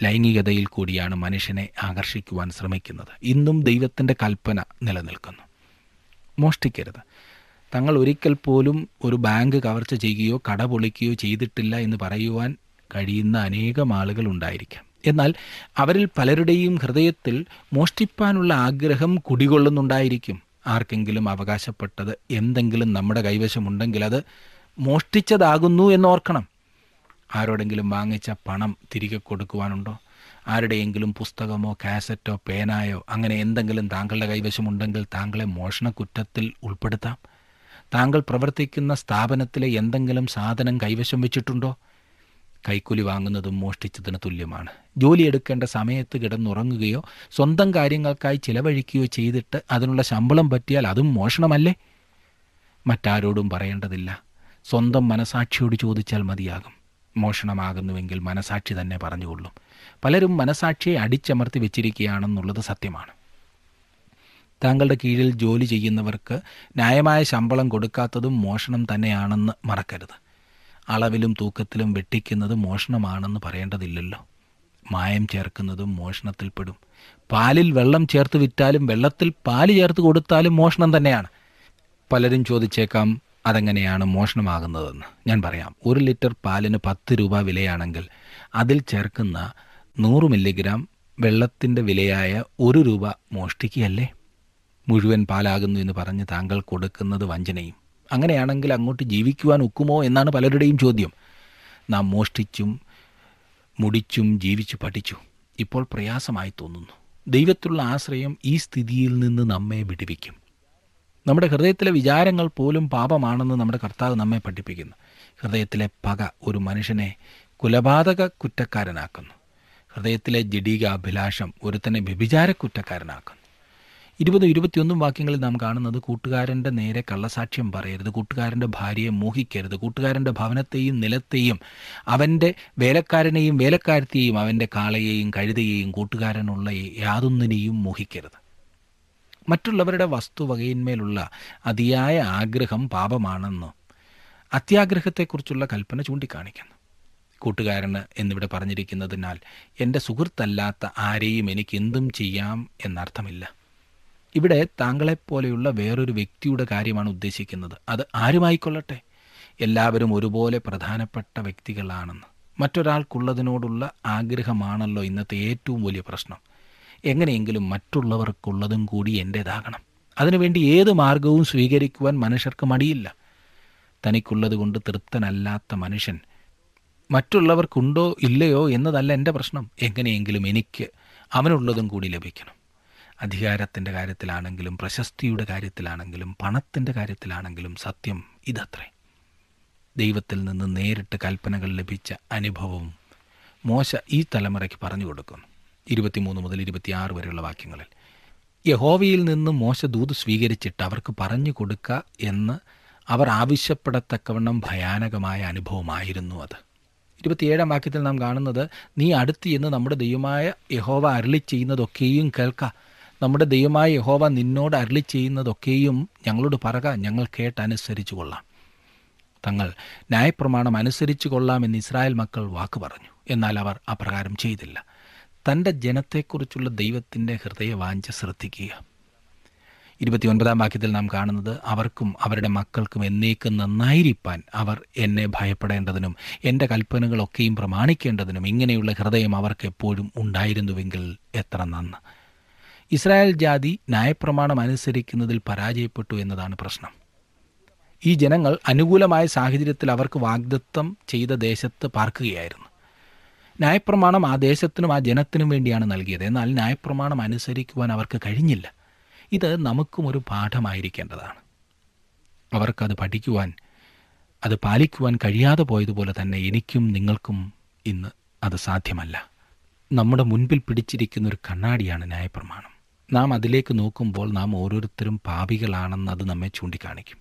ലൈംഗികതയിൽ കൂടിയാണ് മനുഷ്യനെ ആകർഷിക്കുവാൻ ശ്രമിക്കുന്നത്. ഇന്നും ദൈവത്തിന്റെ കൽപ്പന നിലനിൽക്കുന്നു. മോഷ്ടിക്കരുത്. തങ്ങൾ ഒരിക്കൽ പോലും ഒരു ബാങ്ക് കവർച്ച ചെയ്യുകയോ കട പൊളിക്കുകയോ ചെയ്തിട്ടില്ല എന്ന് പറയുവാൻ കഴിയുന്ന അനേകം ആളുകൾ ഉണ്ടായിരിക്കാം. എന്നാൽ അവരിൽ പലരുടെയും ഹൃദയത്തിൽ മോഷ്ടിപ്പാനുള്ള ആഗ്രഹം കുടികൊള്ളുന്നുണ്ടായിരിക്കും. ആർക്കെങ്കിലും അവകാശപ്പെട്ടത് എന്തെങ്കിലും നമ്മുടെ കൈവശമുണ്ടെങ്കിൽ അത് മോഷ്ടിച്ചതാകുന്നു എന്നോർക്കണം ആരോടെങ്കിലും വാങ്ങിച്ച പണം തിരികെ കൊടുക്കുവാനുണ്ടോ? ആരുടെയെങ്കിലും പുസ്തകമോ കാസറ്റോ പേനായോ അങ്ങനെ എന്തെങ്കിലും താങ്കളുടെ കൈവശമുണ്ടെങ്കിൽ താങ്കളെ മോഷണ കുറ്റത്തിൽ ഉൾപ്പെടുത്താം. താങ്കൾ പ്രവർത്തിക്കുന്ന സ്ഥാപനത്തിലെ എന്തെങ്കിലും സാധനം കൈവശം വെച്ചിട്ടുണ്ടോ? കൈക്കൂലി വാങ്ങുന്നതും മോഷ്ടിച്ചതിന് തുല്യമാണ്. ജോലിയെടുക്കേണ്ട സമയത്ത് കിടന്നുറങ്ങുകയോ സ്വന്തം കാര്യങ്ങൾക്കായി ചിലവഴിക്കുകയോ ചെയ്തിട്ട് അതിനുള്ള ശമ്പളം പറ്റിയാൽ അതും മോഷണമല്ലേ? മറ്റാരോടും പറയേണ്ടതില്ല. സ്വന്തം മനസാക്ഷിയോട് ചോദിച്ചാൽ മതിയാകും. മോഷണമാകുന്നുവെങ്കിൽ മനസാക്ഷി തന്നെ പറഞ്ഞുകൊള്ളും. പലരും മനസാക്ഷിയെ അടിച്ചമർത്തി വെച്ചിരിക്കുകയാണെന്നുള്ളത് സത്യമാണ്. താങ്കളുടെ കീഴിൽ ജോലി ചെയ്യുന്നവർക്ക് ന്യായമായ ശമ്പളം കൊടുക്കാത്തതും മോഷണം തന്നെയാണെന്ന് മറക്കരുത്. അളവിലും തൂക്കത്തിലും വെട്ടിക്കുന്നത് മോഷണമാണെന്ന് പറയേണ്ടതില്ലല്ലോ. മായം ചേർക്കുന്നതും മോഷണത്തിൽപ്പെടും പാലിൽ വെള്ളം ചേർത്ത് വിറ്റാലും വെള്ളത്തിൽ പാൽ ചേർത്ത് കൊടുത്താലും മോഷണം തന്നെയാണ്. പലരും ചോദിച്ചേക്കാം അതെങ്ങനെയാണ് മോഷണമാകുന്നതെന്ന്? ഞാൻ പറയാം ഒരു ലിറ്റർ പാലിന് പത്ത് രൂപ വിലയാണെങ്കിൽ അതിൽ ചേർക്കുന്ന നൂറ് മില്ലിഗ്രാം വെള്ളത്തിന്റെ വിലയായ ഒരു രൂപ മോഷ്ടിക്കുകയല്ലേ? മുഴുവൻ പാലാകുന്നു എന്ന് പറഞ്ഞ് താങ്കൾ കൊടുക്കുന്നത് വഞ്ചനയും. അങ്ങനെയാണെങ്കിൽ അങ്ങോട്ട് ജീവിക്കുവാൻ ഒക്കുമോ എന്നാണ് പലരുടെയും ചോദ്യം. നാം മോഷ്ടിച്ചും മുടിച്ചും ജീവിച്ചു പഠിച്ചു. ഇപ്പോൾ പ്രയാസമായി തോന്നുന്നു. ദൈവത്തിലുള്ള ആശ്രയം ഈ സ്ഥിതിയിൽ നിന്ന് നമ്മെ വിടുവിക്കും. നമ്മുടെ ഹൃദയത്തിലെ വിചാരങ്ങൾ പോലും പാപമാണെന്ന് നമ്മുടെ കർത്താവ് നമ്മെ പഠിപ്പിക്കുന്നു. ഹൃദയത്തിലെ പക ഒരു മനുഷ്യനെ കുലപാതക കുറ്റക്കാരനാക്കുന്നു. ഹൃദയത്തിലെ ജഡീക അഭിലാഷം ഒരുത്തനെ വ്യഭിചാര കുറ്റക്കാരനാക്കുന്നു ഇരുപതും ഇരുപത്തിയൊന്നും വാക്യങ്ങളിൽ നാം കാണുന്നത് കൂട്ടുകാരന്റെ നേരെ കള്ളസാക്ഷ്യം പറയരുത് കൂട്ടുകാരന്റെ ഭാര്യയെ മോഹിക്കരുത് കൂട്ടുകാരന്റെ ഭവനത്തെയും നിലത്തെയും അവന്റെ വേലക്കാരനെയും വേലക്കാരത്തെയും അവന്റെ കാളയെയും കഴുതയെയും കൂട്ടുകാരനുള്ള യാതൊന്നിനെയും മോഹിക്കരുത്. മറ്റുള്ളവരുടെ വസ്തുവകയിന്മേലുള്ള അതിയായ ആഗ്രഹം പാപമാണെന്നോ അത്യാഗ്രഹത്തെക്കുറിച്ചുള്ള കൽപ്പന ചൂണ്ടിക്കാണിക്കുന്നു. കൂട്ടുകാരന് എന്നിവിടെ പറഞ്ഞിരിക്കുന്നതിനാൽ എന്റെ സുഹൃത്തല്ലാത്ത ആരെയും എനിക്ക് എന്തും ചെയ്യാം എന്നർത്ഥമില്ല. ഇവിടെ താങ്കളെപ്പോലെയുള്ള വേറൊരു വ്യക്തിയുടെ കാര്യമാണ് ഉദ്ദേശിക്കുന്നത്. അത് ആരുമായിക്കൊള്ളട്ടെ? എല്ലാവരും ഒരുപോലെ പ്രധാനപ്പെട്ട വ്യക്തികളാണെന്ന്. മറ്റൊരാൾക്കുള്ളതിനോടുള്ള ആഗ്രഹമാണല്ലോ ഇന്നത്തെ ഏറ്റവും വലിയ പ്രശ്നം. എങ്ങനെയെങ്കിലും മറ്റുള്ളവർക്കുള്ളതും കൂടി എന്റേതാകണം അതിനുവേണ്ടി ഏത് മാർഗവും സ്വീകരിക്കുവാൻ മനുഷ്യർക്ക് മടിയില്ല. തനിക്കുള്ളത് കൊണ്ട് തൃപ്തനല്ലാത്ത മനുഷ്യൻ മറ്റുള്ളവർക്കുണ്ടോ ഇല്ലയോ എന്നതല്ല എന്റെ പ്രശ്നം. എങ്ങനെയെങ്കിലും എനിക്ക് അവനുള്ളതും കൂടി ലഭിക്കണം. അധികാരത്തിന്റെ കാര്യത്തിലാണെങ്കിലും പ്രശസ്തിയുടെ കാര്യത്തിലാണെങ്കിലും പണത്തിന്റെ കാര്യത്തിലാണെങ്കിലും സത്യം ഇതത്രേ. ദൈവത്തിൽ നിന്ന് നേരിട്ട് കൽപ്പനകൾ ലഭിച്ച അനുഭവവും മോശ ഈ തലമുറയ്ക്ക് പറഞ്ഞു കൊടുക്കുന്നു. ഇരുപത്തിമൂന്ന് മുതൽ ഇരുപത്തിയാറ് വരെയുള്ള വാക്യങ്ങളിൽ. യഹോവയിൽ നിന്ന് മോശ ദൂത് സ്വീകരിച്ചിട്ട് അവർക്ക് പറഞ്ഞു കൊടുക്കുക എന്ന് അവർ ആവശ്യപ്പെടത്തക്കവണ്ണം ഭയാനകമായ അനുഭവമായിരുന്നു അത്. ഇരുപത്തിയേഴാം വാക്യത്തിൽ നാം കാണുന്നത് നീ അടുത്ത് എന്ന് നമ്മുടെ ദൈവമായ യഹോവ അരളി ചെയ്യുന്നതൊക്കെയും കേൾക്ക. നമ്മുടെ ദൈവമായ യഹോവ നിന്നോട് അരളി ചെയ്യുന്നതൊക്കെയും ഞങ്ങളോട് പറക ഞങ്ങൾ കേട്ടനുസരിച്ചു കൊള്ളാം. തങ്ങൾ ന്യായപ്രമാണം അനുസരിച്ചു കൊള്ളാമെന്ന് ഇസ്രായേൽ മക്കൾ വാക്ക് പറഞ്ഞു. എന്നാൽ അവർ അപ്രകാരം ചെയ്തില്ല. തന്റെ ജനത്തെക്കുറിച്ചുള്ള ദൈവത്തിന്റെ ഹൃദയവാഞ്ച ശ്രദ്ധിക്കുക. ഇരുപത്തിയൊൻപതാം വാക്യത്തിൽ നാം കാണുന്നത് അവർക്കും അവരുടെ മക്കൾക്കും എന്നേക്കും നന്നായിരിക്കാൻ അവർ എന്നെ ഭയപ്പെടേണ്ടതിനും എന്റെ കൽപ്പനകളൊക്കെയും പ്രമാണിക്കേണ്ടതിനും ഇങ്ങനെയുള്ള ഹൃദയം അവർക്ക് എപ്പോഴും ഉണ്ടായിരുന്നുവെങ്കിൽ എത്ര നന്ന്. ഇസ്രായേൽ ജാതി ന്യായപ്രമാണം അനുസരിക്കുന്നതിൽ പരാജയപ്പെട്ടു എന്നതാണ് പ്രശ്നം. ഈ ജനങ്ങൾ അനുകൂലമായ സാഹചര്യത്തിൽ അവർക്ക് വാഗ്ദത്തം ചെയ്ത ദേശത്ത് പാർക്കുകയായിരുന്നു. ന്യായപ്രമാണം ആ ദേശത്തിനും ആ ജനത്തിനും വേണ്ടിയാണ് നൽകിയത്. എന്നാൽ ന്യായപ്രമാണം അനുസരിക്കുവാൻ അവർക്ക് കഴിഞ്ഞില്ല. ഇത് നമുക്കും ഒരു പാഠമായിരിക്കേണ്ടതാണ്. അവർക്കത് പഠിക്കുവാൻ അത് പാലിക്കുവാൻ കഴിയാതെ പോയതുപോലെ തന്നെ എനിക്കും നിങ്ങൾക്കും ഇന്ന് അത് സാധ്യമല്ല. നമ്മുടെ മുൻപിൽ പിടിച്ചിരിക്കുന്ന ഒരു കണ്ണാടിയാണ് ന്യായപ്രമാണം. നാം അതിലേക്ക് നോക്കുമ്പോൾ നാം ഓരോരുത്തരും പാപികളാണെന്ന് അത് നമ്മെ ചൂണ്ടിക്കാണിക്കും.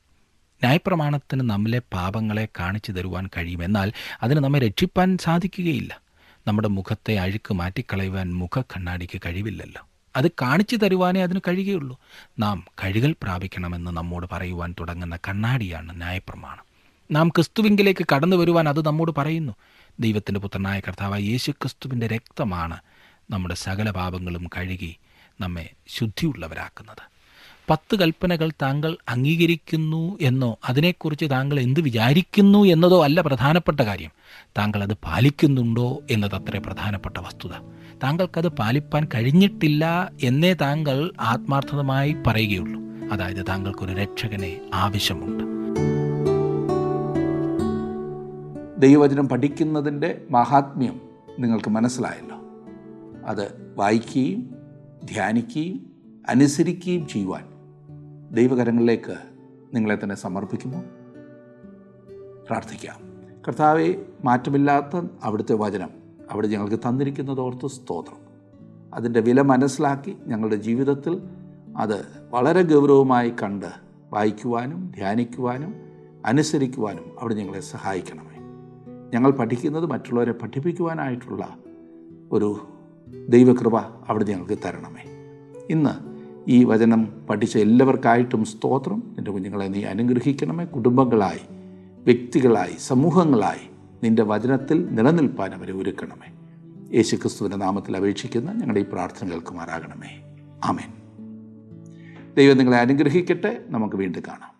ന്യായപ്രമാണത്തിന് നമ്മളെ പാപങ്ങളെ കാണിച്ചു തരുവാൻ കഴിയുമെന്നാൽ അതിന് നമ്മെ രക്ഷിപ്പാൻ സാധിക്കുകയില്ല. നമ്മുടെ മുഖത്തെ അഴുക്ക് മാറ്റിക്കളയുവാൻ മുഖ കണ്ണാടിക്ക് കഴിവില്ലല്ലോ. അത് കാണിച്ചു തരുവാനേ അതിന് കഴിയുകയുള്ളൂ. നാം കഴുകൽ പ്രാപിക്കണമെന്ന് നമ്മോട് പറയുവാൻ തുടങ്ങുന്ന കണ്ണാടിയാണ് ന്യായപ്രമാണം. നാം ക്രിസ്തുവിങ്കിലേക്ക് കടന്നു വരുവാൻ അത് നമ്മോട് പറയുന്നു. ദൈവത്തിന്റെ പുത്രനായ കർത്താവായ യേശു ക്രിസ്തുവിന്റെ രക്തമാണ് നമ്മുടെ സകല പാപങ്ങളും കഴുകി നമ്മെ ശുദ്ധിയുള്ളവരാക്കുന്നത്. പത്ത് കൽപ്പനകൾ താങ്കൾ അംഗീകരിക്കുന്നു എന്നോ അതിനെക്കുറിച്ച് താങ്കൾ എന്ത് വിചാരിക്കുന്നു എന്നതോ അല്ല പ്രധാനപ്പെട്ട കാര്യം. താങ്കൾ അത് പാലിക്കുന്നുണ്ടോ എന്നതത്രേ പ്രധാനപ്പെട്ട വസ്തുത. താങ്കൾക്കത് പാലിപ്പാൻ കഴിഞ്ഞിട്ടില്ല എന്നേ താങ്കൾ ആത്മാർത്ഥമായി പറയുകയുള്ളൂ. അതായത് താങ്കൾക്കൊരു രക്ഷകനെ ആവശ്യമുണ്ട്. ദൈവവചനം പഠിക്കുന്നതിന്റെ മഹാത്മ്യം നിങ്ങൾക്ക് മനസ്സിലായല്ലോ. അത് വായിക്കുകയും ധ്യാനിക്കുകയും അനുസരിക്കുകയും ചെയ്യുവാൻ ദൈവകരങ്ങളിലേക്ക് നിങ്ങളെ തന്നെ സമർപ്പിക്കുമോ? പ്രാർത്ഥിക്കാം. കർത്താവെ മാറ്റമില്ലാത്ത അവിടുത്തെ വചനം അവിടെ ഞങ്ങൾക്ക് തന്നിരിക്കുന്നതോർത്ത് സ്തോത്രം. അതിന്റെ വില മനസ്സിലാക്കി ഞങ്ങളുടെ ജീവിതത്തിൽ അത് വളരെ ഗൗരവമായി കണ്ട് വായിക്കുവാനും ധ്യാനിക്കുവാനും അനുസരിക്കുവാനും അവിടെ ഞങ്ങളെ സഹായിക്കണമേ. ഞങ്ങൾ പഠിക്കുന്നത് മറ്റുള്ളവരെ പഠിപ്പിക്കുവാനായിട്ടുള്ള ഒരു ദൈവകൃപ അവിടെ ഞങ്ങൾക്ക് തരണമേ. ഇന്ന് ഈ വചനം പഠിച്ച എല്ലാവർക്കായിട്ടും സ്തോത്രം. നിന്റെ കുഞ്ഞുങ്ങളെ നീ അനുഗ്രഹിക്കണമേ. കുടുംബങ്ങളായി വ്യക്തികളായി സമൂഹങ്ങളായി നിന്റെ വചനത്തിൽ നിലനിൽപ്പാൻ അവരെ ഒരുക്കണമേ. യേശുക്രിസ്തുവിന്റെ നാമത്തിൽ അപേക്ഷിക്കുന്ന ഞങ്ങളുടെ ഈ പ്രാർത്ഥന കേൾക്കുമാറാകണമേ. ആമേൻ. ദൈവം നിങ്ങളെ അനുഗ്രഹിക്കട്ടെ. നമുക്ക് വീണ്ടും കാണാം.